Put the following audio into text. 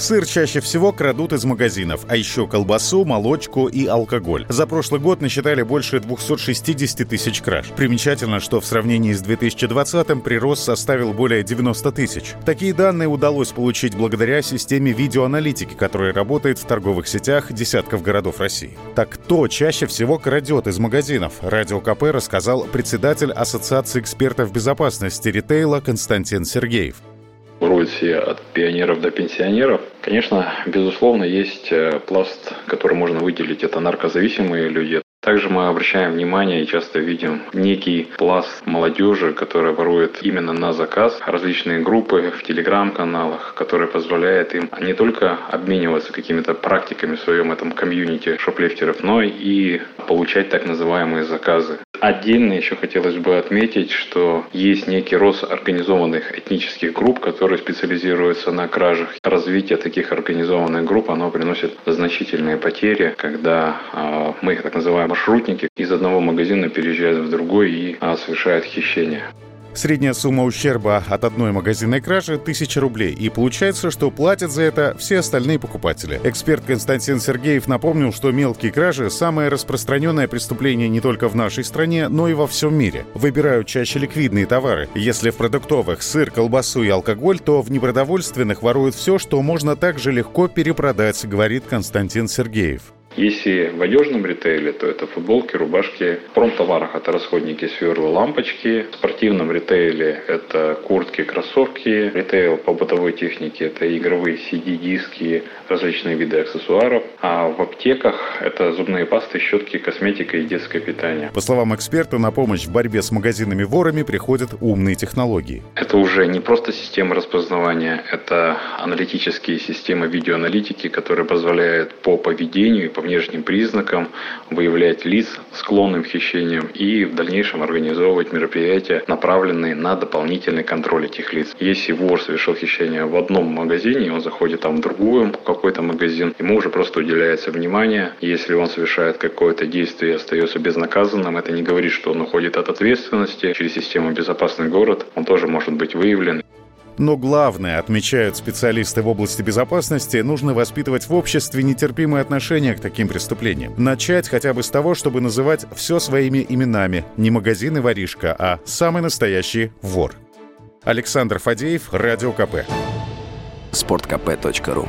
Сыр чаще всего крадут из магазинов, а еще колбасу, молочку и алкоголь. За прошлый год насчитали больше 260 тысяч краж. Примечательно, что в сравнении с 2020-м прирост составил более 90 тысяч. Такие данные удалось получить благодаря системе видеоаналитики, которая работает в торговых сетях десятков городов России. Так кто чаще всего крадет из магазинов? Радио КП рассказал председатель Ассоциации экспертов безопасности ритейла Константин Сергеев все от пионеров до пенсионеров. Конечно, безусловно, есть э, пласт, который можно выделить. Это наркозависимые люди. Также мы обращаем внимание и часто видим некий пласт молодежи, которая ворует именно на заказ различные группы в телеграм-каналах, которые позволяют им не только обмениваться какими-то практиками в своем этом комьюнити шоплифтеров, но и получать так называемые заказы. Отдельно еще хотелось бы отметить, что есть некий рост организованных этнических групп, которые специализируются на кражах. Развитие таких организованных групп, оно приносит значительные потери, когда э, мы их так называем маршрутники из одного магазина переезжают в другой и э, совершают хищение. Средняя сумма ущерба от одной магазинной кражи – 1000 рублей. И получается, что платят за это все остальные покупатели. Эксперт Константин Сергеев напомнил, что мелкие кражи – самое распространенное преступление не только в нашей стране, но и во всем мире. Выбирают чаще ликвидные товары. Если в продуктовых сыр, колбасу и алкоголь, то в непродовольственных воруют все, что можно также легко перепродать, говорит Константин Сергеев. Если в одежном ритейле, то это футболки, рубашки. В промтоварах это расходники, сверлы, лампочки. В спортивном ритейле это куртки, кроссовки. Ритейл по бытовой технике это игровые CD-диски, различные виды аксессуаров. А в аптеках это зубные пасты, щетки, косметика и детское питание. По словам эксперта, на помощь в борьбе с магазинами-ворами приходят умные технологии. Это уже не просто система распознавания, это аналитические системы видеоаналитики, которые позволяют по поведению и по внешним признакам выявлять лиц, склонным к хищениям и в дальнейшем организовывать мероприятия, направленные на дополнительный контроль этих лиц. Если вор совершил хищение в одном магазине, он заходит там в другую, какой-то магазин, ему уже просто уделяется внимание. Если он совершает какое-то действие и остается безнаказанным, это не говорит, что он уходит от ответственности. Через систему «Безопасный город» он тоже может быть выявлен. Но главное, отмечают специалисты в области безопасности, нужно воспитывать в обществе нетерпимое отношение к таким преступлениям. Начать хотя бы с того, чтобы называть все своими именами. Не магазин и воришка, а самый настоящий вор. Александр Фадеев, Радио КП. Спорткп.ру